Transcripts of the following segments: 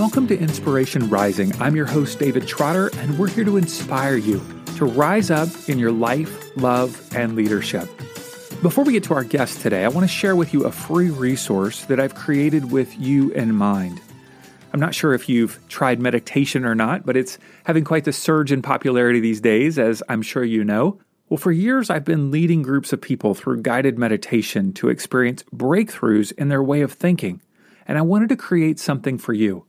Welcome to Inspiration Rising. I'm your host, David Trotter, and we're here to inspire you to rise up in your life, love, and leadership. Before we get to our guest today, I want to share with you a free resource that I've created with you in mind. I'm not sure if you've tried meditation or not, but it's having quite the surge in popularity these days, as I'm sure you know. Well, for years, I've been leading groups of people through guided meditation to experience breakthroughs in their way of thinking, and I wanted to create something for you.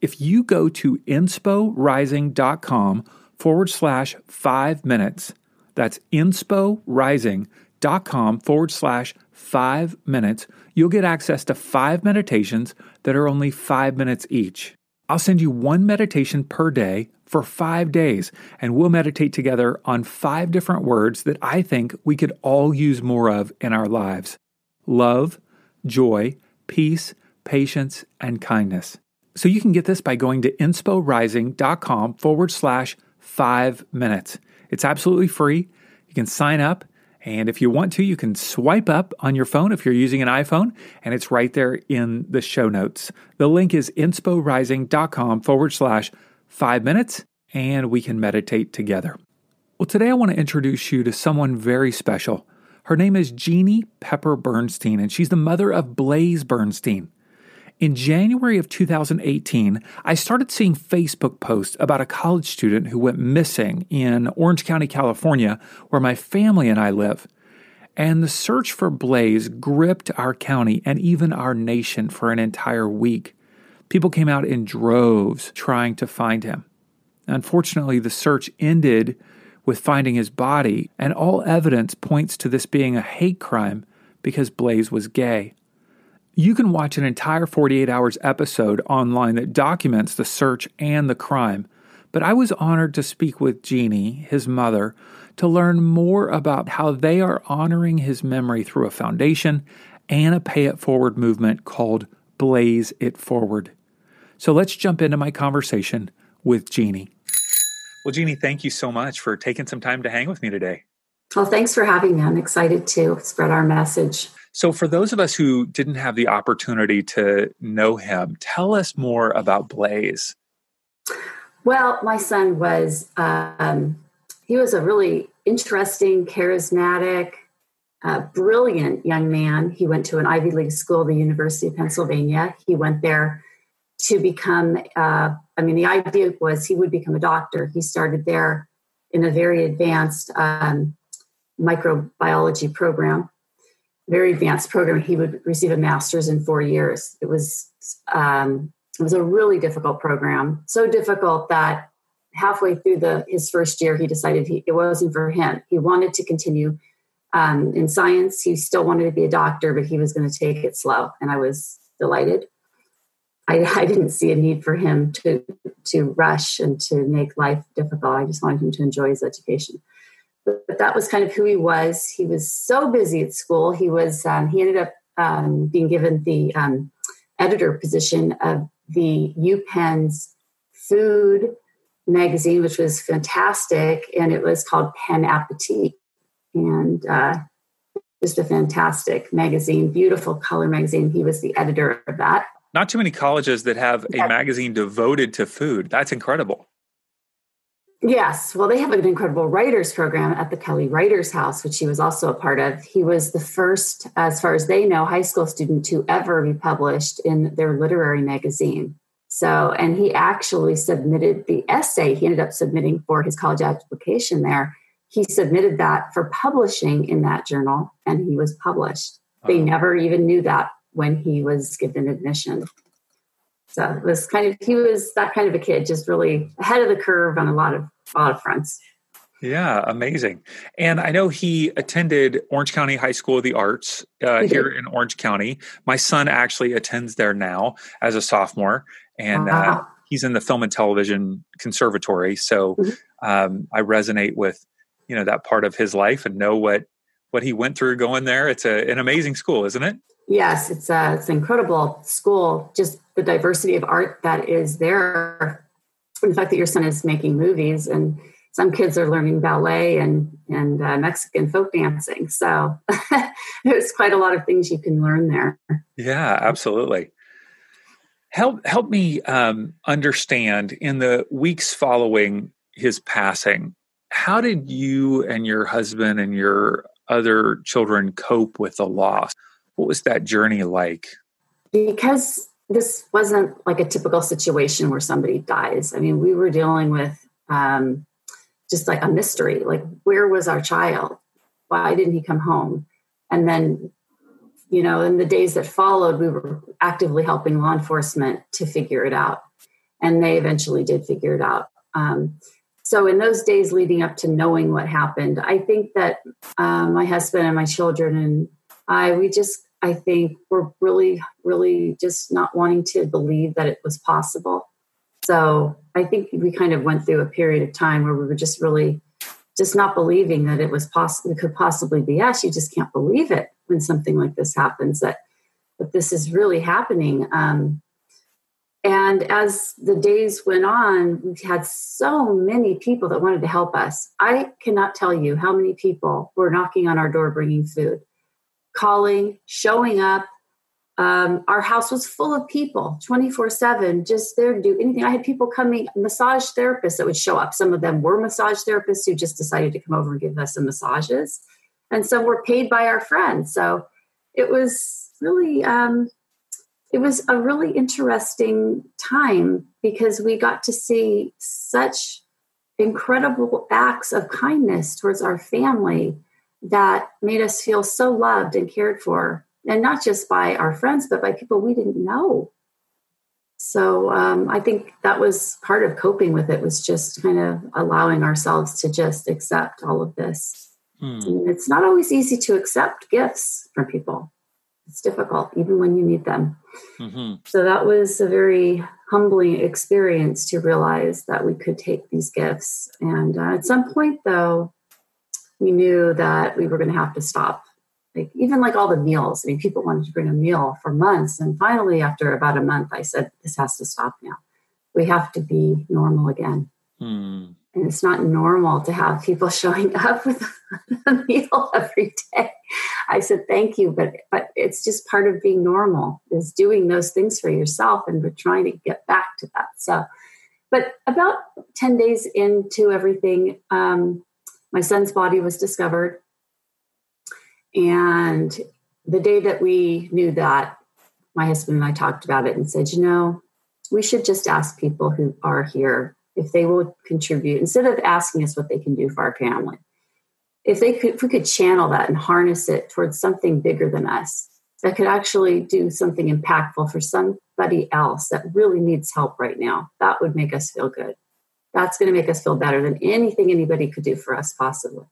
If you go to insporising.com forward slash five minutes, that's insporising.com forward slash five minutes, you'll get access to five meditations that are only five minutes each. I'll send you one meditation per day for five days, and we'll meditate together on five different words that I think we could all use more of in our lives love, joy, peace, patience, and kindness. So you can get this by going to insporising.com forward slash five minutes. It's absolutely free. You can sign up and if you want to, you can swipe up on your phone if you're using an iPhone, and it's right there in the show notes. The link is insporising.com forward slash five minutes, and we can meditate together. Well, today I want to introduce you to someone very special. Her name is Jeannie Pepper Bernstein, and she's the mother of Blaze Bernstein. In January of 2018, I started seeing Facebook posts about a college student who went missing in Orange County, California, where my family and I live. And the search for Blaze gripped our county and even our nation for an entire week. People came out in droves trying to find him. Unfortunately, the search ended with finding his body, and all evidence points to this being a hate crime because Blaze was gay. You can watch an entire 48 hours episode online that documents the search and the crime. But I was honored to speak with Jeannie, his mother, to learn more about how they are honoring his memory through a foundation and a pay it forward movement called Blaze It Forward. So let's jump into my conversation with Jeannie. Well, Jeannie, thank you so much for taking some time to hang with me today. Well, thanks for having me. I'm excited to spread our message. So, for those of us who didn't have the opportunity to know him, tell us more about Blaze. Well, my son was, um, he was a really interesting, charismatic, uh, brilliant young man. He went to an Ivy League school, the University of Pennsylvania. He went there to become, uh, I mean, the idea was he would become a doctor. He started there in a very advanced um, microbiology program very advanced program, he would receive a master's in four years. It was um, it was a really difficult program, so difficult that halfway through the his first year, he decided he, it wasn't for him. He wanted to continue um, in science. He still wanted to be a doctor, but he was going to take it slow, and I was delighted. I, I didn't see a need for him to to rush and to make life difficult. I just wanted him to enjoy his education but that was kind of who he was. He was so busy at school. He was um, he ended up um, being given the um, editor position of the UPenn's food magazine, which was fantastic, and it was called Penn Appetit, and uh, just a fantastic magazine, beautiful color magazine. He was the editor of that. Not too many colleges that have a magazine devoted to food. That's incredible. Yes. Well, they have an incredible writers program at the Kelly Writers House, which he was also a part of. He was the first, as far as they know, high school student to ever be published in their literary magazine. So, and he actually submitted the essay he ended up submitting for his college application there. He submitted that for publishing in that journal and he was published. They never even knew that when he was given admission. So was kind of he was that kind of a kid, just really ahead of the curve on a lot of a lot of fronts. Yeah, amazing. And I know he attended Orange County High School of the Arts uh, here in Orange County. My son actually attends there now as a sophomore, and wow. uh, he's in the Film and Television Conservatory. So mm-hmm. um, I resonate with you know that part of his life and know what what he went through going there. It's a, an amazing school, isn't it? Yes, it's a, it's an incredible school. Just the diversity of art that is there. And the fact that your son is making movies and some kids are learning ballet and and uh, Mexican folk dancing. So there's quite a lot of things you can learn there. Yeah, absolutely. Help help me um, understand in the weeks following his passing. How did you and your husband and your other children cope with the loss? What was that journey like? Because this wasn't like a typical situation where somebody dies. I mean, we were dealing with um, just like a mystery. Like, where was our child? Why didn't he come home? And then, you know, in the days that followed, we were actively helping law enforcement to figure it out. And they eventually did figure it out. Um, so, in those days leading up to knowing what happened, I think that uh, my husband and my children and I, we just I think were really, really just not wanting to believe that it was possible. So I think we kind of went through a period of time where we were just really just not believing that it was possible, could possibly be us. You just can't believe it when something like this happens that that this is really happening. Um, and as the days went on, we had so many people that wanted to help us. I cannot tell you how many people were knocking on our door bringing food calling, showing up. Um, our house was full of people 24 7, just there to do anything. I had people coming, massage therapists that would show up. Some of them were massage therapists who just decided to come over and give us some massages. And some were paid by our friends. So it was really, um, it was a really interesting time because we got to see such incredible acts of kindness towards our family that made us feel so loved and cared for, and not just by our friends, but by people we didn't know. So um, I think that was part of coping with it was just kind of allowing ourselves to just accept all of this. Hmm. It's not always easy to accept gifts from people. It's difficult, even when you need them. Mm-hmm. So that was a very humbling experience to realize that we could take these gifts. And uh, at some point, though, we knew that we were going to have to stop. Like even like all the meals. I mean, people wanted to bring a meal for months, and finally, after about a month, I said, "This has to stop now. We have to be normal again." Hmm. And it's not normal to have people showing up with a meal every day. I said, "Thank you," but but it's just part of being normal is doing those things for yourself, and we're trying to get back to that. So, but about ten days into everything. Um, my son's body was discovered. And the day that we knew that, my husband and I talked about it and said, you know, we should just ask people who are here if they will contribute instead of asking us what they can do for our family. If they could, if we could channel that and harness it towards something bigger than us that could actually do something impactful for somebody else that really needs help right now, that would make us feel good. That's going to make us feel better than anything anybody could do for us, possibly.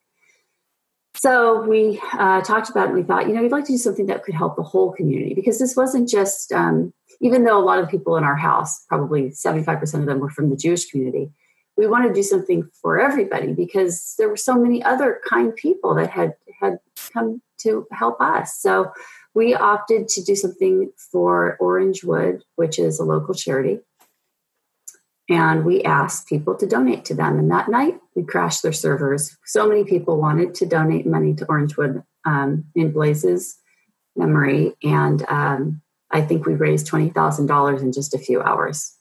So we uh, talked about it and we thought, you know, we'd like to do something that could help the whole community because this wasn't just, um, even though a lot of people in our house, probably 75% of them were from the Jewish community, we wanted to do something for everybody because there were so many other kind people that had had come to help us. So we opted to do something for Orangewood, which is a local charity and we asked people to donate to them. And that night, we crashed their servers. So many people wanted to donate money to Orangewood um, in Blaze's memory, and um, I think we raised twenty thousand dollars in just a few hours.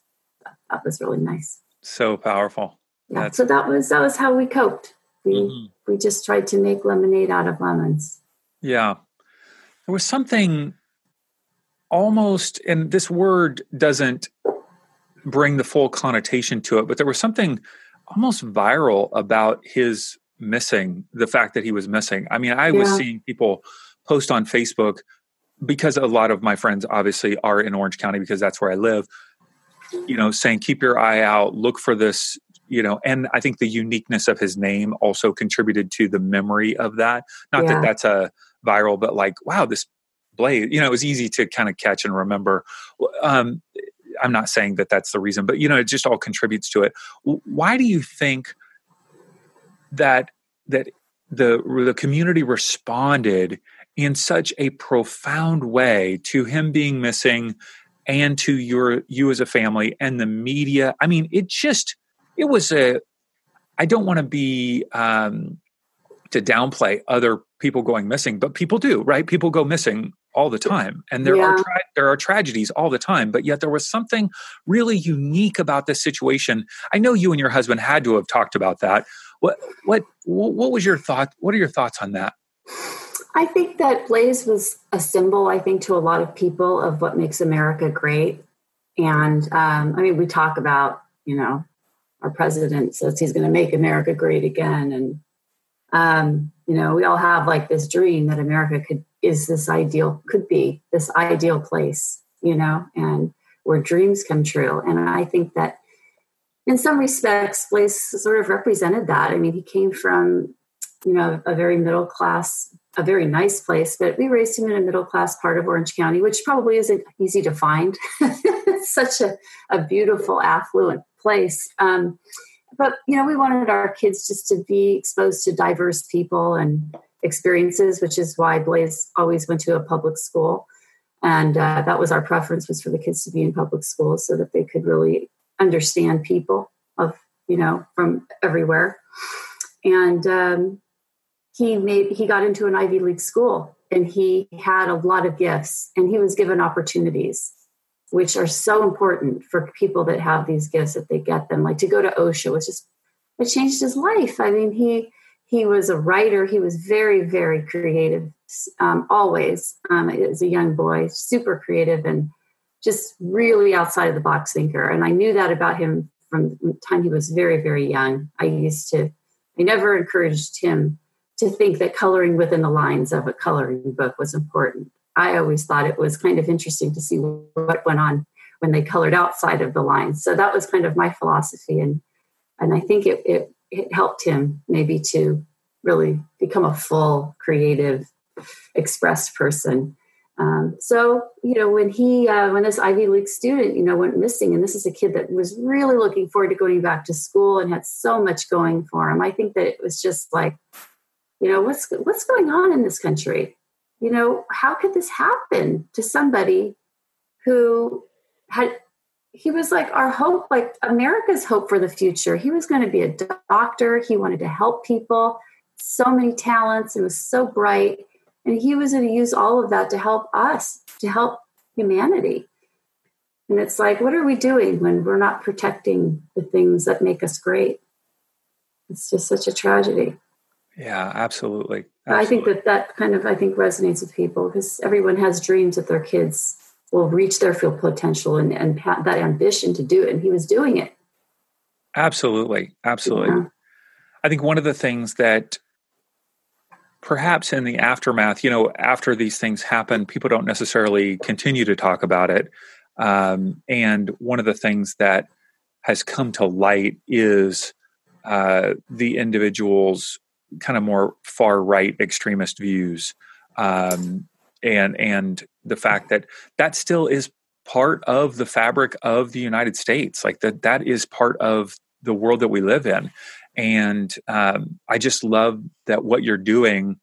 That was really nice. So powerful. Yeah. That's... So that was that was how we coped. We mm-hmm. we just tried to make lemonade out of lemons. Yeah, there was something almost, and this word doesn't bring the full connotation to it, but there was something almost viral about his missing, the fact that he was missing. I mean, I yeah. was seeing people post on Facebook because a lot of my friends obviously are in Orange County because that's where I live, you know, saying keep your eye out, look for this, you know, and I think the uniqueness of his name also contributed to the memory of that. Not yeah. that that's a viral, but like, wow, this Blaze, you know, it was easy to kind of catch and remember. Um, I'm not saying that that's the reason, but you know, it just all contributes to it. Why do you think that that the the community responded in such a profound way to him being missing and to your you as a family and the media? I mean, it just it was a. I don't want to be um, to downplay other people going missing, but people do, right? People go missing all the time. And there yeah. are tra- there are tragedies all the time but yet there was something really unique about this situation. I know you and your husband had to have talked about that. What what what was your thought what are your thoughts on that? I think that blaze was a symbol i think to a lot of people of what makes america great. And um, i mean we talk about you know our president says he's going to make america great again. And um, you know we all have like this dream that america could is this ideal could be this ideal place you know and where dreams come true. And i think that in some respects blaze sort of represented that. I mean he came from you know a very middle class a very nice place but we raised him in a middle class part of orange county which probably isn't easy to find. Such a, a beautiful affluent place. Um, but you know we wanted our kids just to be exposed to diverse people and experiences which is why blaze always went to a public school and uh, that was our preference was for the kids to be in public schools so that they could really understand people of you know from everywhere and um, he made he got into an ivy league school and he had a lot of gifts and he was given opportunities which are so important for people that have these gifts that they get them. Like to go to OCSA was just it changed his life. I mean, he he was a writer. He was very very creative, um, always um, as a young boy, super creative and just really outside of the box thinker. And I knew that about him from the time he was very very young. I used to I never encouraged him to think that coloring within the lines of a coloring book was important. I always thought it was kind of interesting to see what went on when they colored outside of the lines. So that was kind of my philosophy, and and I think it it, it helped him maybe to really become a full creative, expressed person. Um, so you know when he uh, when this Ivy League student you know went missing, and this is a kid that was really looking forward to going back to school and had so much going for him. I think that it was just like, you know, what's what's going on in this country? you know, how could this happen to somebody who had, he was like our hope, like America's hope for the future. He was going to be a doctor. He wanted to help people, so many talents, and was so bright. And he was going to use all of that to help us, to help humanity. And it's like, what are we doing when we're not protecting the things that make us great? It's just such a tragedy. Yeah, absolutely. absolutely. I think that that kind of I think resonates with people because everyone has dreams that their kids will reach their full potential and and that ambition to do it. And he was doing it. Absolutely, absolutely. Yeah. I think one of the things that perhaps in the aftermath, you know, after these things happen, people don't necessarily continue to talk about it. Um, and one of the things that has come to light is uh, the individual's kind of more far right extremist views, um, and and the fact that that still is part of the fabric of the United States, like that that is part of the world that we live in, and um, I just love that what you're doing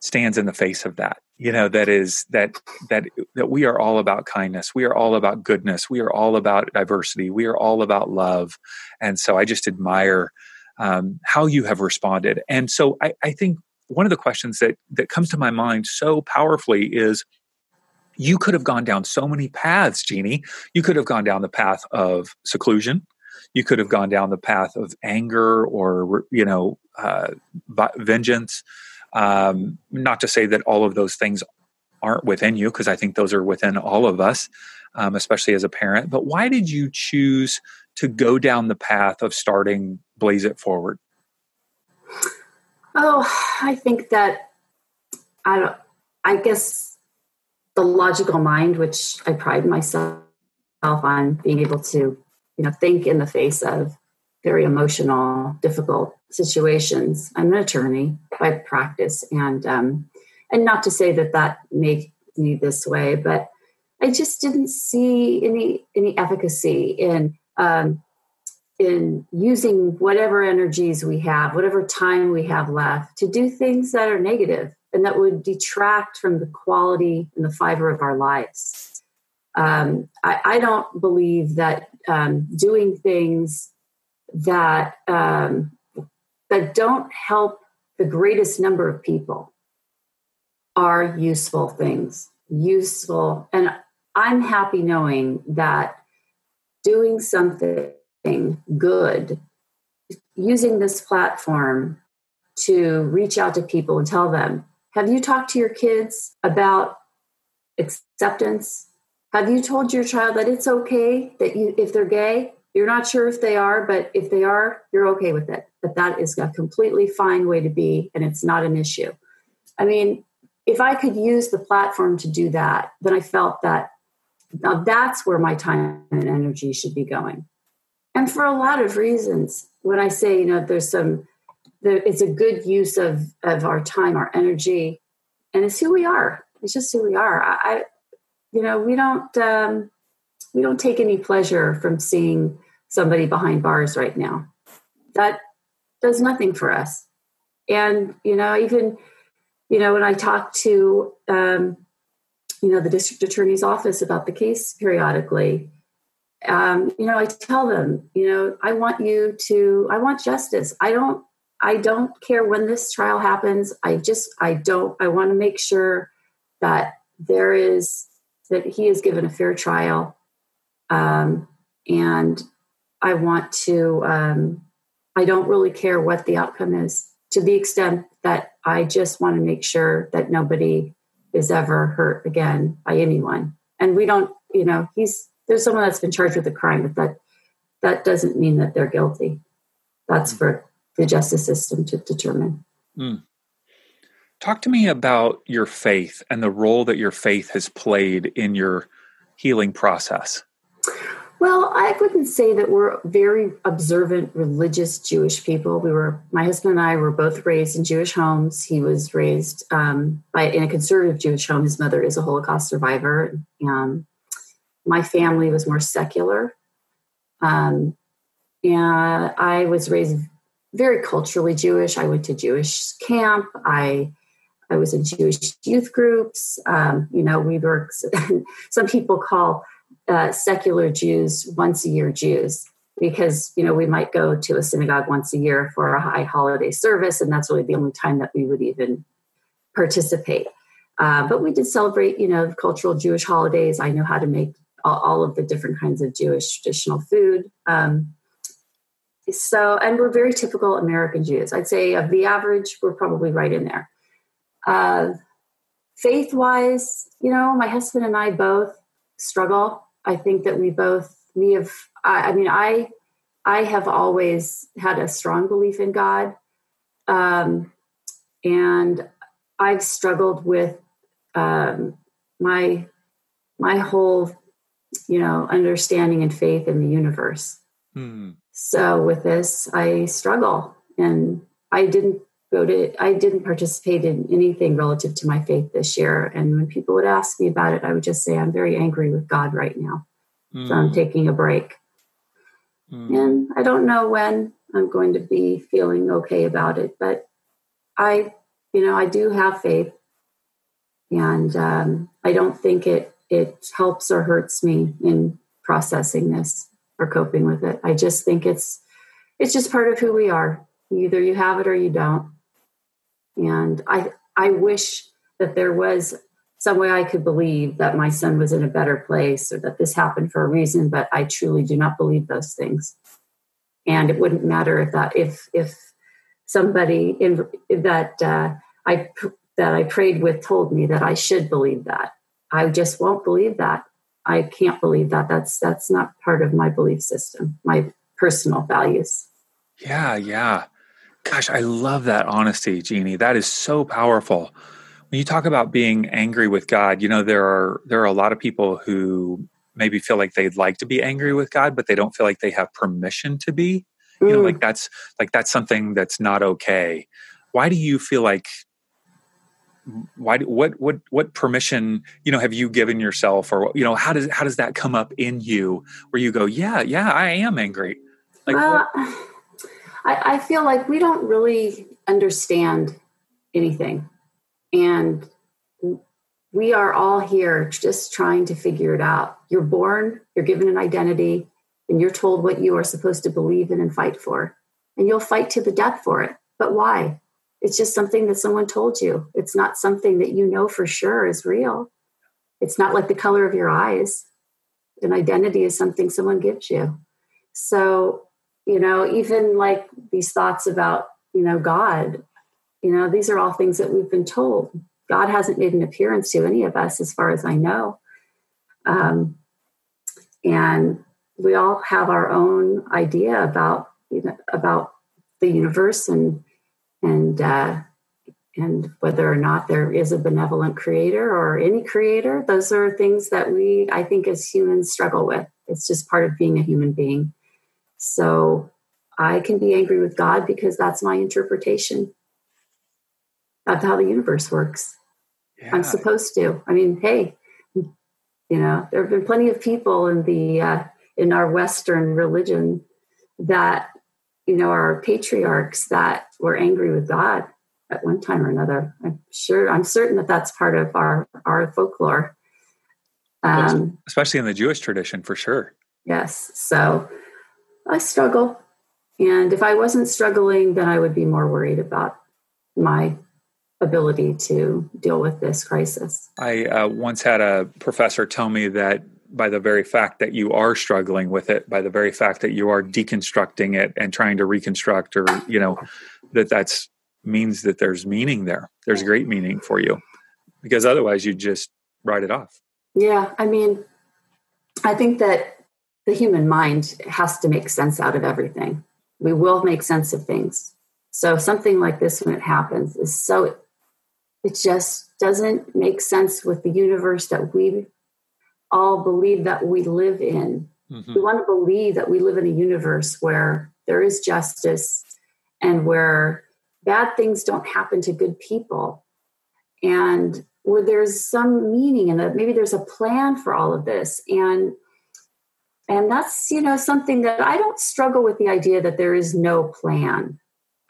stands in the face of that you know that is that that that we are all about kindness. We are all about goodness. We are all about diversity. We are all about love. And so i just admire um, how you have responded. And so I, I think one of the questions that that comes to my mind so powerfully is you could have gone down so many paths, Jeannie. You could have gone down the path of seclusion. You could have gone down the path of anger or you know uh, vengeance. Um, not to say that all of those things aren't within you, because I think those are within all of us, um, especially as a parent. But why did you choose to go down the path of starting blaze it forward? Oh, I think that I don't. I guess the logical mind, which I pride myself on being able to, you know, think in the face of very emotional, difficult situations. I'm an attorney by practice, and um, and not to say that that made me this way, but I just didn't see any any efficacy in um, in using whatever energies we have, whatever time we have left to do things that are negative and that would detract from the quality and the fiber of our lives. Um, I, I, don't believe that um, doing things that um, that don't help the greatest number of people are useful things. useful. And I'm happy knowing that doing something good, using this platform to reach out to people and tell them, have you talked to your kids about acceptance? Have you told your child that it's okay that you if they're gay, you're not sure if they are, but if they are, you're okay with it. But that is a completely fine way to be and it's not an issue. I mean, if I could use the platform to do that, then I felt that now that's where my time and energy should be going. And for a lot of reasons, when I say, you know, there's some, it's a good use of, of our time, our energy, and it's who we are. It's just who we are. I, I you know, we don't, um, we don't take any pleasure from seeing somebody behind bars right now. That does nothing for us. And, you know, even, you know, when I talk to, um, you know, the district attorney's office about the case periodically, um, you know, I tell them, you know, I want you to, I want justice. I don't, I don't care when this trial happens. I just, I don't, I want to make sure that there is, that he is given a fair trial. Um, and I want to, um, I don't really care what the outcome is to the extent that I just want to make sure that nobody is ever hurt again by anyone. And we don't, you know, he's there's someone that's been charged with a crime, but that that doesn't mean that they're guilty. That's for the justice system to determine. Mm. Talk to me about your faith and the role that your faith has played in your healing process. Well, I wouldn't say that we're very observant religious Jewish people. We were, my husband and I were both raised in Jewish homes. He was raised um, by in a conservative Jewish home. His mother is a Holocaust survivor. Um, my family was more secular, um, and I was raised very culturally Jewish. I went to Jewish camp. I I was in Jewish youth groups. Um, you know, we were. some people call uh, secular Jews once a year Jews because you know we might go to a synagogue once a year for a high holiday service, and that's really the only time that we would even participate. Uh, but we did celebrate, you know, cultural Jewish holidays. I know how to make all, all of the different kinds of Jewish traditional food. Um, so, and we're very typical American Jews. I'd say of the average, we're probably right in there. Uh, faith wise, you know, my husband and I both struggle I think that we both we have. I, I mean, I I have always had a strong belief in God, um, and I've struggled with um, my my whole you know understanding and faith in the universe. Hmm. So with this, I struggle, and I didn't go to I didn't participate in anything relative to my faith this year. And when people would ask me about it, I would just say I'm very angry with God right now. Mm. So I'm mm. taking a break. Mm. And I don't know when I'm going to be feeling okay about it, but I, you know, I do have faith, and um, I don't think it it helps or hurts me in processing this or coping with it. I just think it's it's just part of who we are. Either you have it or you don't. And I I wish that there was some way I could believe that my son was in a better place or that this happened for a reason, but I truly do not believe those things. And it wouldn't matter if that if if somebody in that uh, I that I prayed with told me that I should believe that. I just won't believe that. I can't believe that. That's that's not part of my belief system, my personal values. Yeah, yeah. Gosh, I love that honesty, Jeannie. That is so powerful. When you talk about being angry with God, you know there are there are a lot of people who maybe feel like they'd like to be angry with God, but they don't feel like they have permission to be. Mm. You know, like mm. that's like that's something that's not okay. Why do you feel like why what what what permission you know have you given yourself or you know how does how does that come up in you where you go yeah yeah i am angry like uh, well, I, I feel like we don't really understand anything and we are all here just trying to figure it out. You're born, you're given an identity, and you're told what you are supposed to believe in and fight for. And you'll fight to the death for it. But why? It's just something that someone told you. It's not something that you know for sure is real. it's not like the color of your eyes. An identity is something someone gives you. So, you know, even like these thoughts about, you know, God, you know, these are all things that we've been told. God hasn't made an appearance to any of us, as far as I know. Um, and we all have our own idea about you know about the universe and and uh, and whether or not there is a benevolent creator or any creator those are things that we i think as humans struggle with. It's just part of being a human being. So i can be angry with god because that's my interpretation of how the universe works. Yeah. i'm supposed to. I mean hey you know there have been plenty of people in the uh, in our western religion that you know our patriarchs that were angry with god at one time or another. I'm sure, I'm certain that that's part of our our folklore. Um, Especially in the Jewish tradition, for sure. Yes. So I struggle. And if I wasn't struggling, then I would be more worried about my ability to deal with this crisis. I uh, once had a professor tell me that by the very fact that you are struggling with it, by the very fact that you are deconstructing it and trying to reconstruct, or, you know, that that's means that there's meaning there. There's great meaning for you because otherwise you just write it off. Yeah. I mean, I think that the human mind has to make sense out of everything. We will make sense of things. So something like this, when it happens, is so, it just doesn't make sense with the universe that we all believe that we live in. Mm-hmm. We want to believe that we live in a universe where there is justice and where bad things don't happen to good people and where there's some meaning in that maybe there's a plan for all of this and and that's you know something that i don't struggle with the idea that there is no plan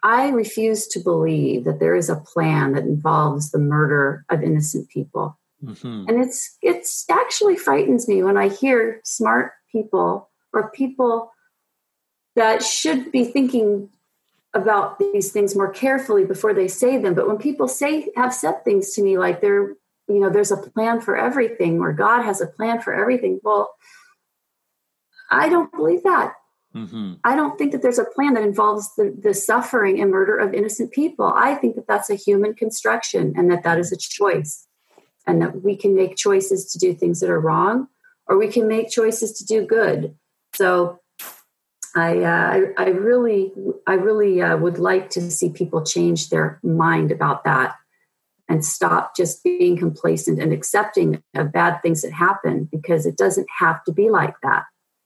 i refuse to believe that there is a plan that involves the murder of innocent people mm-hmm. and it's it's actually frightens me when i hear smart people or people that should be thinking about these things more carefully before they say them. But when people say have said things to me like there, you know, there's a plan for everything, or God has a plan for everything. Well, I don't believe that. Mm-hmm. I don't think that there's a plan that involves the, the suffering and murder of innocent people. I think that that's a human construction and that that is a choice, and that we can make choices to do things that are wrong, or we can make choices to do good. So I, uh, I, I really, I really uh, would like to see people change their mind about that and stop just being complacent and accepting of bad things that happen because it doesn't have to be like that.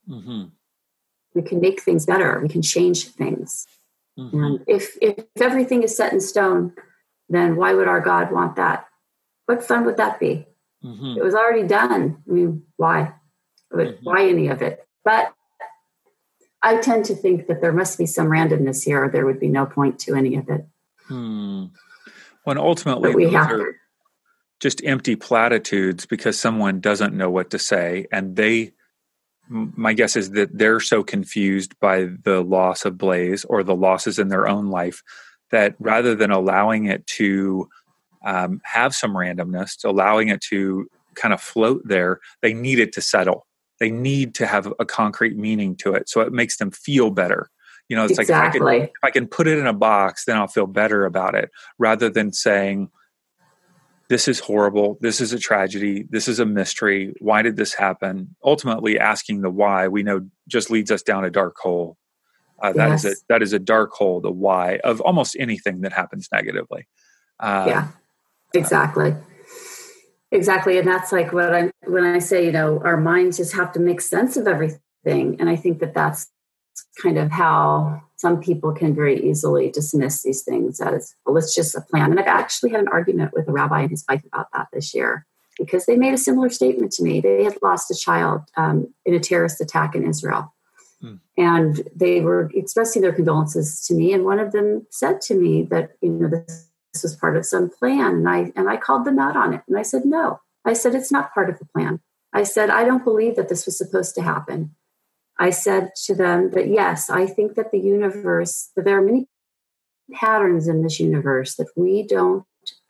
Mm-hmm. We can make things better. We can change things. Mm-hmm. And if if everything is set in stone, then why would our God want that? What fun would that be? Mm-hmm. It was already done. I mean, why? Mm-hmm. Why any of it? But I tend to think that there must be some randomness here, or there would be no point to any of it. Hmm. When ultimately, we have to. just empty platitudes because someone doesn't know what to say, and they. My guess is that they're so confused by the loss of Blaze or the losses in their own life that rather than allowing it to um, have some randomness, allowing it to kind of float there, they need it to settle. They need to have a concrete meaning to it so it makes them feel better. You know it's exactly. like if I, can, if I can put it in a box then i'll feel better about it rather than saying this is horrible. This is a tragedy. This is a mystery. Why did this happen? Ultimately asking the why we know just leads us down a dark hole. Uh, that yes. is a that is a dark hole the why of almost anything that happens negatively. Uh, yeah exactly Exactly. And that's like what I when I say, you know, our minds just have to make sense of everything. And I think that that's kind of how some people can very easily dismiss these things as, well, it's just a plan. And I've actually had an argument with a rabbi and his wife about that this year because they made a similar statement to me. They had lost a child um, in a terrorist attack in Israel. Hmm. And they were expressing their condolences to me. And one of them said to me that, you know, this this was part of some plan. And I and I called them out on it. And I said, no. I said, it's not part of the plan. I said, I don't believe that this was supposed to happen. I said to them that yes, I think that the universe, that there are many patterns in this universe that we don't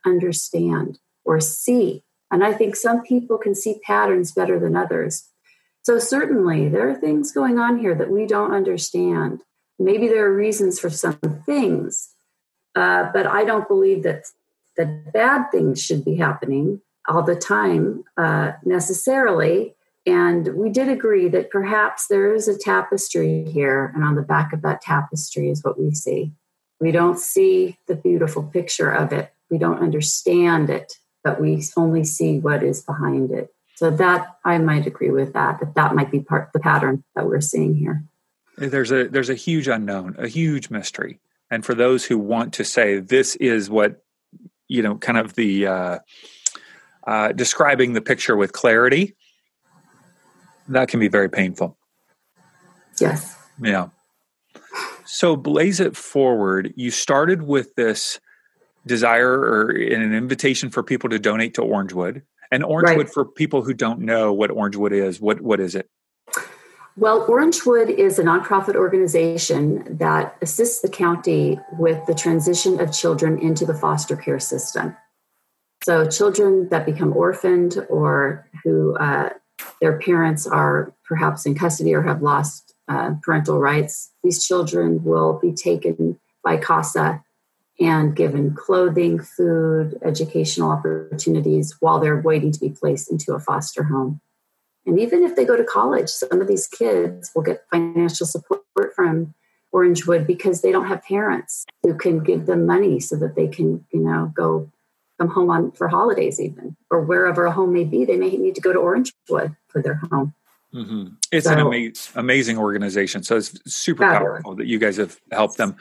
understand or see. And I think some people can see patterns better than others. So, certainly, there are things going on here that we don't understand. Maybe there are reasons for some things, uh, but I don't believe that, that bad things should be happening all the time uh, necessarily. And we did agree that perhaps there is a tapestry here, and on the back of that tapestry is what we see. We don't see the beautiful picture of it, we don't understand it, but we only see what is behind it. So that I might agree with that, that that might be part the pattern that we're seeing here. There's a there's a huge unknown, a huge mystery. And for those who want to say this is what you know, kind of the uh, uh, describing the picture with clarity, that can be very painful. Yes. Yeah. So, blaze it forward. You started with this desire or an invitation for people to donate to Orangewood. And Orangewood, right. for people who don't know what Orangewood is, what what is it? Well, Orangewood is a nonprofit organization that assists the county with the transition of children into the foster care system. So, children that become orphaned or who uh, their parents are perhaps in custody or have lost uh, parental rights, these children will be taken by CASA and given clothing, food, educational opportunities while they're waiting to be placed into a foster home. And even if they go to college, some of these kids will get financial support from Orangewood because they don't have parents who can give them money so that they can, you know, go come home on for holidays even or wherever a home may be they may need to go to orangewood for their home mm-hmm. it's so, an ama- amazing organization so it's super powerful that you guys have helped them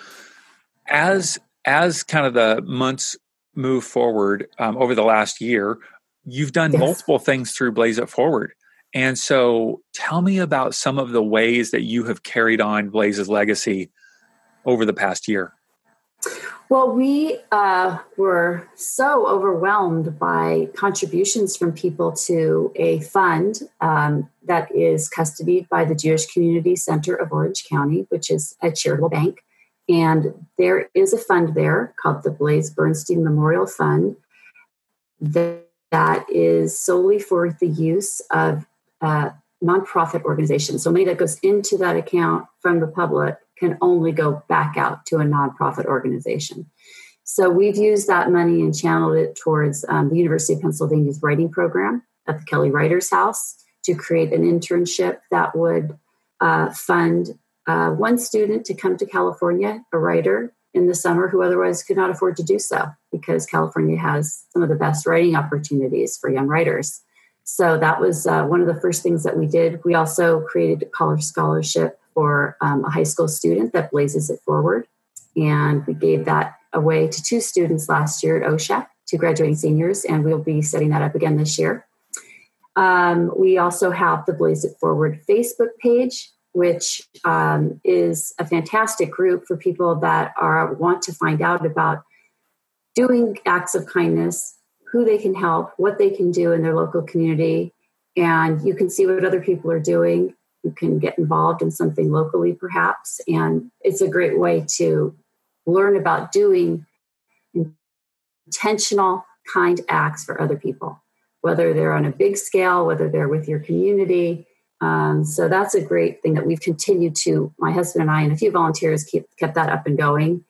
as as kind of the months move forward um, over the last year you've done yes. multiple things through blaze it forward and so tell me about some of the ways that you have carried on blaze's legacy over the past year well, we uh, were so overwhelmed by contributions from people to a fund um, that is custodied by the Jewish Community Center of Orange County, which is a charitable bank. And there is a fund there called the Blaze Bernstein Memorial Fund that, that is solely for the use of uh, nonprofit organization. So money that goes into that account from the public can only go back out to a nonprofit organization. So we've used that money and channeled it towards um, the University of Pennsylvania's writing program at the Kelly Writers House to create an internship that would uh, fund uh, one student to come to California, a writer in the summer who otherwise could not afford to do so because California has some of the best writing opportunities for young writers. So that was uh, one of the first things that we did. We also created a college scholarship for um, a high school student that blazes it forward. And we gave that away to two students last year at OCSA, two graduating seniors, and we'll be setting that up again this year. Um, we also have the Blaze It Forward Facebook page, which um, is a fantastic group for people that are want to find out about doing acts of kindness, who they can help, what they can do in their local community, and you can see what other people are doing you can get involved in something locally, perhaps. And it's a great way to learn about doing intentional, kind acts for other people, whether they're on a big scale, whether they're with your community. Um, so that's a great thing that we've continued to, my husband and I and a few volunteers keep kept that up and going.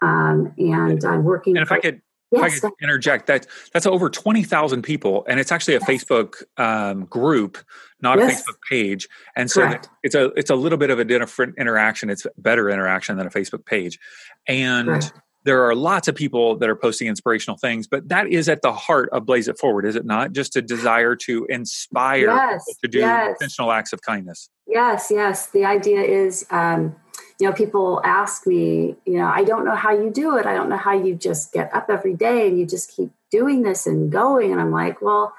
Um, and I'm working. And if I could Yes. I interject, that that's over twenty thousand people, and it's actually a yes. Facebook um, group, not yes. a Facebook page. And so Correct. it's a it's a little bit of a different interaction. It's better interaction than a Facebook page, and Correct. there are lots of people that are posting inspirational things. But that is at the heart of Blaze It Forward, is it not? Just a desire to inspire to do intentional acts of kindness. Yes, yes. The idea is. Um, you know, people ask me, you know, I don't know how you do it. I don't know how you just get up every day and you just keep doing this and going. And I'm like, well,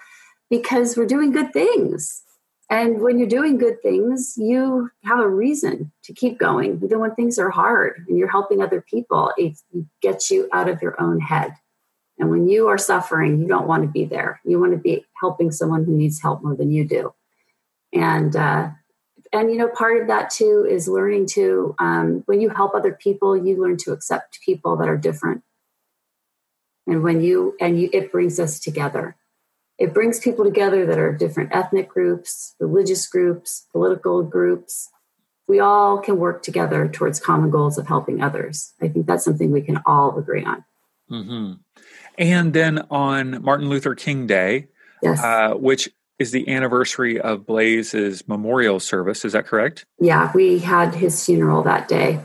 because we're doing good things. And when you're doing good things, you have a reason to keep going, even when things are hard and you're helping other people. It gets you out of your own head. And when you are suffering, you don't want to be there. You want to be helping someone who needs help more than you do. And uh, and you know part of that too is learning to um, when you help other people you learn to accept people that are different and when you and you it brings us together it brings people together that are different ethnic groups, religious groups, political groups. We all can work together towards common goals of helping others. I think that's something we can all agree on. Mm-hmm. And then on Martin Luther King Day, yes. Uh, which is the anniversary of Blaze's memorial service. Is that correct? Yeah, we had his funeral that day.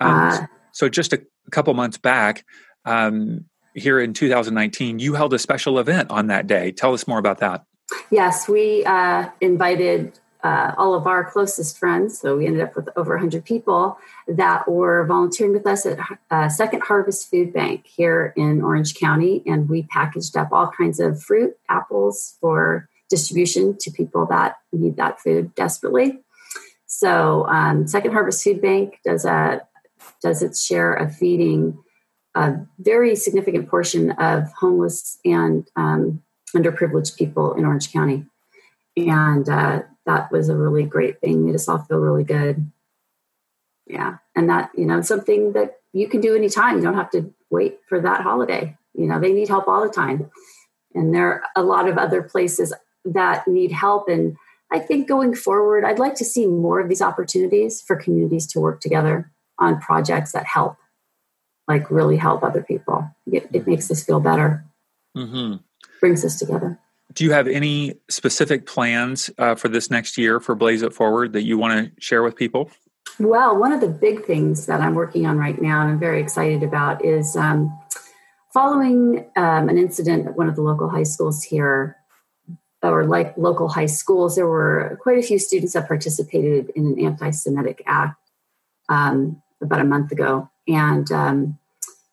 Um, uh, so just a couple months back, um, here in 2019, you held a special event on that day. Tell us more about that. Yes, we uh, invited uh, all of our closest friends. So we ended up with over 100 people that were volunteering with us at uh, Second Harvest Food Bank here in Orange County. And we packaged up all kinds of fruit, apples for distribution to people that need that food desperately. So um, Second Harvest Food Bank does a does its share of feeding a very significant portion of homeless and um, underprivileged people in Orange County. And uh, that was a really great thing, made us all feel really good. Yeah. And that, you know, something that you can do anytime. You don't have to wait for that holiday. You know, they need help all the time. And there are a lot of other places that need help. And I think going forward, I'd like to see more of these opportunities for communities to work together on projects that help like really help other people. It, it makes us feel better. Mm-hmm. Brings us together. Do you have any specific plans uh, for this next year for Blaze It Forward that you want to share with people? Well, one of the big things that I'm working on right now and I'm very excited about is um, following um, an incident at one of the local high schools here, or like local high schools, there were quite a few students that participated in an anti Semitic act um, about a month ago. And um,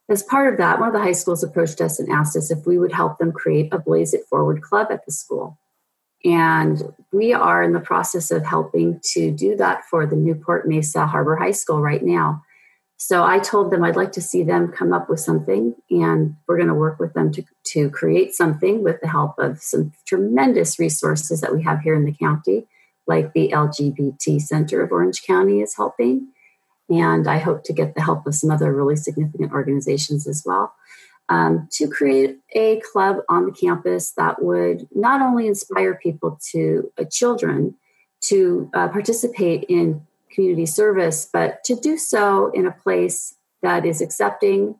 as part of that, one of the high schools approached us and asked us if we would help them create a Blaze It Forward club at the school. And we are in the process of helping to do that for the Newport Mesa Harbor High School right now. So I told them I'd like to see them come up with something, and we're going to work with them to, to create something with the help of some tremendous resources that we have here in the county, like the LGBT Center of Orange County is helping. And I hope to get the help of some other really significant organizations as well um, to create a club on the campus that would not only inspire people to uh, children to uh, participate in community service, but to do so in a place that is accepting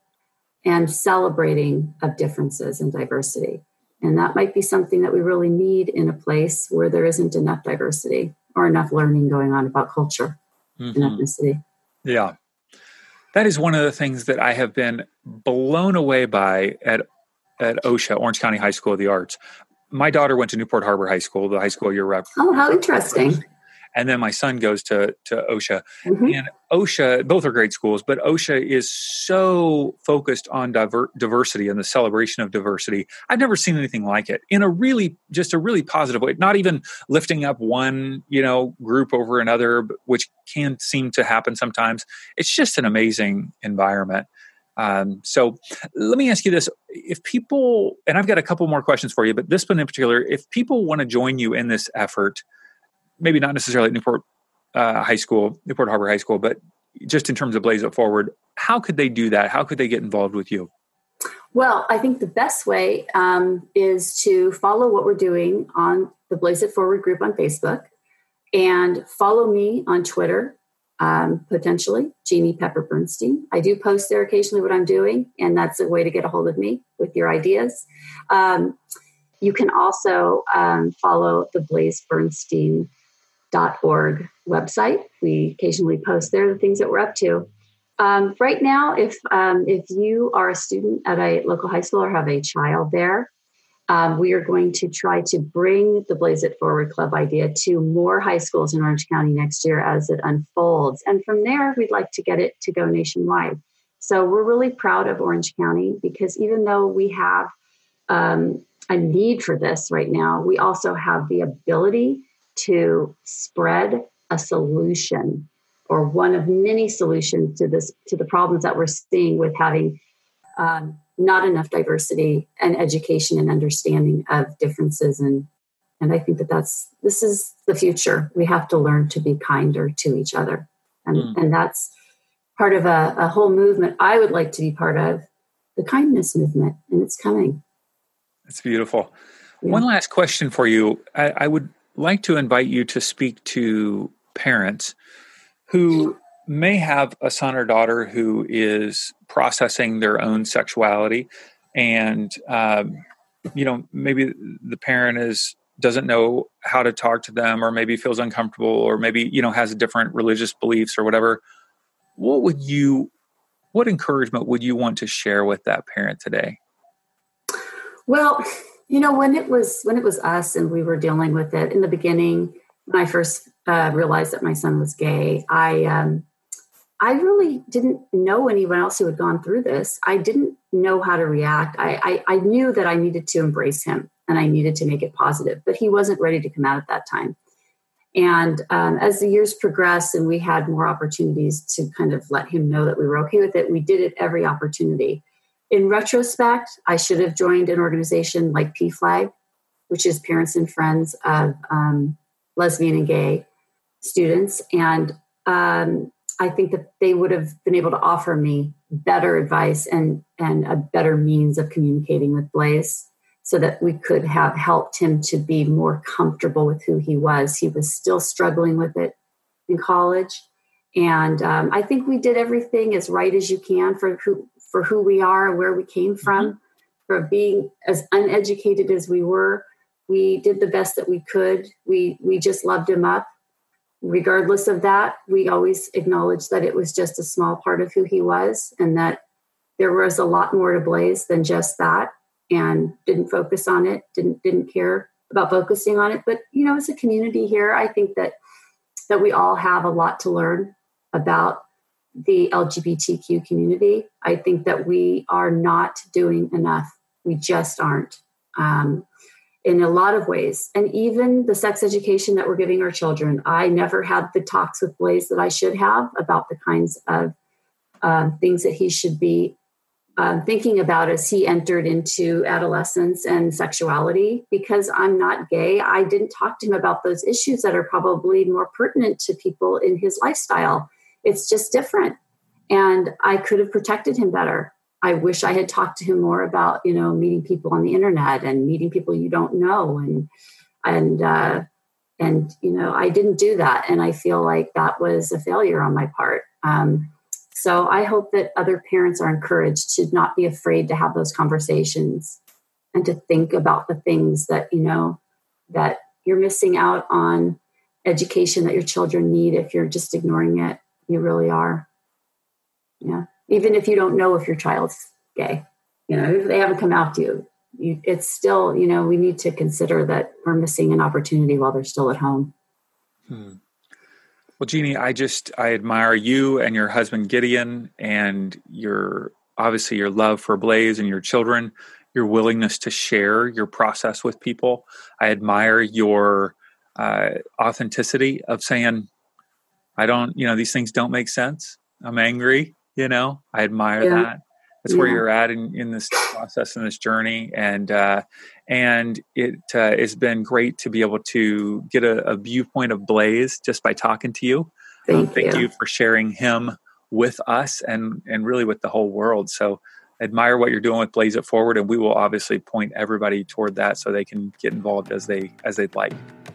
and celebrating of differences and diversity. And that might be something that we really need in a place where there isn't enough diversity or enough learning going on about culture mm-hmm. and ethnicity. Yeah. That is one of the things that I have been blown away by at at OCSA, Orange County High School of the Arts. My daughter went to Newport Harbor High School, the high school you're rep. Oh, how interesting and then my son goes to to OCSA. Mm-hmm. And OCSA, both are great schools, but OCSA is so focused on diver- diversity and the celebration of diversity. I've never seen anything like it in a really just a really positive way. Not even lifting up one you know group over another, which can seem to happen sometimes. It's just an amazing environment. Um, so let me ask you this: If people, and I've got a couple more questions for you, but this one in particular, if people want to join you in this effort, maybe not necessarily at Newport uh, High School, Newport Harbor High School, but just in terms of Blaze It Forward, how could they do that? How could they get involved with you? Well, I think the best way um, is to follow what we're doing on the Blaze It Forward group on Facebook and follow me on Twitter, um, potentially, Jeannie Pepper Bernstein. I do post there occasionally what I'm doing, and that's a way to get a hold of me with your ideas. Um, you can also um, follow the Blaze Bernstein org website. We occasionally post there the things that we're up to. Um, right now, if um, if you are a student at a local high school or have a child there, um, we are going to try to bring the Blaze It Forward Club idea to more high schools in Orange County next year as it unfolds. And from there, we'd like to get it to go nationwide. So we're really proud of Orange County because even though we have um, a need for this right now, we also have the ability to spread a solution or one of many solutions to this to the problems that we're seeing with having um, not enough diversity and education and understanding of differences and and i think that that's this is the future we have to learn to be kinder to each other and mm. and that's part of a, a whole movement i would like to be part of the kindness movement and it's coming it's beautiful Yeah. One last question for you. I, I would like to invite you to speak to parents who may have a son or daughter who is processing their own sexuality and um, you know maybe the parent is doesn't know how to talk to them or maybe feels uncomfortable or maybe you know has different religious beliefs or whatever. What would you what encouragement would you want to share with that parent today? Well you know when it was when it was us and we were dealing with it in the beginning when i first uh, realized that my son was gay i um, I really didn't know anyone else who had gone through this. I didn't know how to react. I, I, I, knew that I needed to embrace him and I needed to make it positive, but he wasn't ready to come out at that time. And um, as the years progressed and we had more opportunities to kind of let him know that we were okay with it, we did it every opportunity. In retrospect, I should have joined an organization like PFLAG, which is Parents and Friends of um, Lesbian and Gay Students. And um, I think that they would have been able to offer me better advice and and a better means of communicating with Blaze so that we could have helped him to be more comfortable with who he was. He was still struggling with it in college. And um, I think we did everything as right as you can for who for who we are, where we came from, mm-hmm. for being as uneducated as we were. We did the best that we could. We we just loved him up regardless of that, we always acknowledged that it was just a small part of who he was and that there was a lot more to Blaze than just that and didn't focus on it, didn't didn't care about focusing on it. But you know, as a community here, I think that that we all have a lot to learn about the LGBTQ community. I think that we are not doing enough. We just aren't. Um, in a lot of ways. And even the sex education that we're giving our children, I never had the talks with Blaze that I should have about the kinds of um, things that he should be um, thinking about as he entered into adolescence and sexuality. Because I'm not gay, I didn't talk to him about those issues that are probably more pertinent to people in his lifestyle. It's just different. And I could have protected him better. I wish I had talked to him more about, you know, meeting people on the internet and meeting people you don't know and and uh, and you know, I didn't do that, and I feel like that was a failure on my part. Um, so I hope that other parents are encouraged to not be afraid to have those conversations and to think about the things that you know that you're missing out on education that your children need if you're just ignoring it. You really are. Yeah even if you don't know if your child's gay you know if they haven't come out to you, you it's still you know we need to consider that we're missing an opportunity while they're still at home hmm. well jeannie i just i admire you and your husband gideon and your obviously your love for blaze and your children your willingness to share your process with people i admire your uh, authenticity of saying i don't you know these things don't make sense i'm angry you know i admire yeah. that that's yeah. where you're at in, in this process and this journey and uh, and it uh, has been great to be able to get a, a viewpoint of blaze just by talking to you thank, um, thank you. you for sharing him with us and and really with the whole world so admire what you're doing with blaze it forward and we will obviously point everybody toward that so they can get involved as they as they'd like.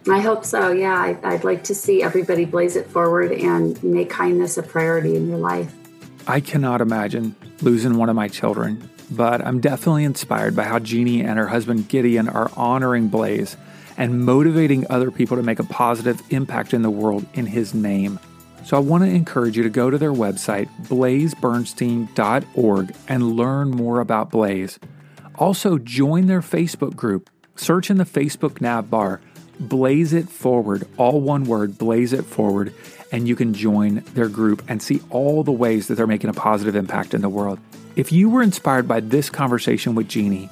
I hope so yeah. I, i'd like to see everybody blaze it forward and make kindness a priority in your life. I cannot imagine losing one of my children, but I'm definitely inspired by how Jeannie and her husband Gideon are honoring Blaze and motivating other people to make a positive impact in the world in his name. So I want to encourage you to go to their website, blazebernstein.org, and learn more about Blaze. Also, join their Facebook group. Search in the Facebook nav bar, Blaze It Forward, all one word, Blaze It Forward, and you can join their group and see all the ways that they're making a positive impact in the world. If you were inspired by this conversation with Jeannie,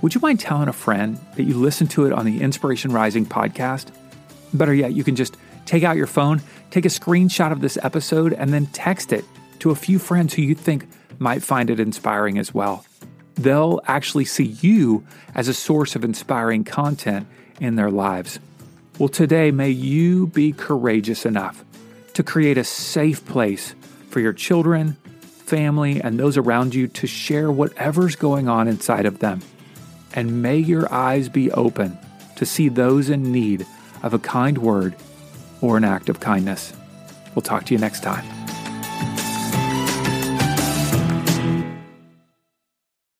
would you mind telling a friend that you listened to it on the Inspiration Rising podcast? Better yet, you can just take out your phone, take a screenshot of this episode, and then text it to a few friends who you think might find it inspiring as well. They'll actually see you as a source of inspiring content in their lives. Well, today, may you be courageous enough to create a safe place for your children, family, and those around you to share whatever's going on inside of them. and may your eyes be open to see those in need of a kind word or an act of kindness. We'll talk to you next time.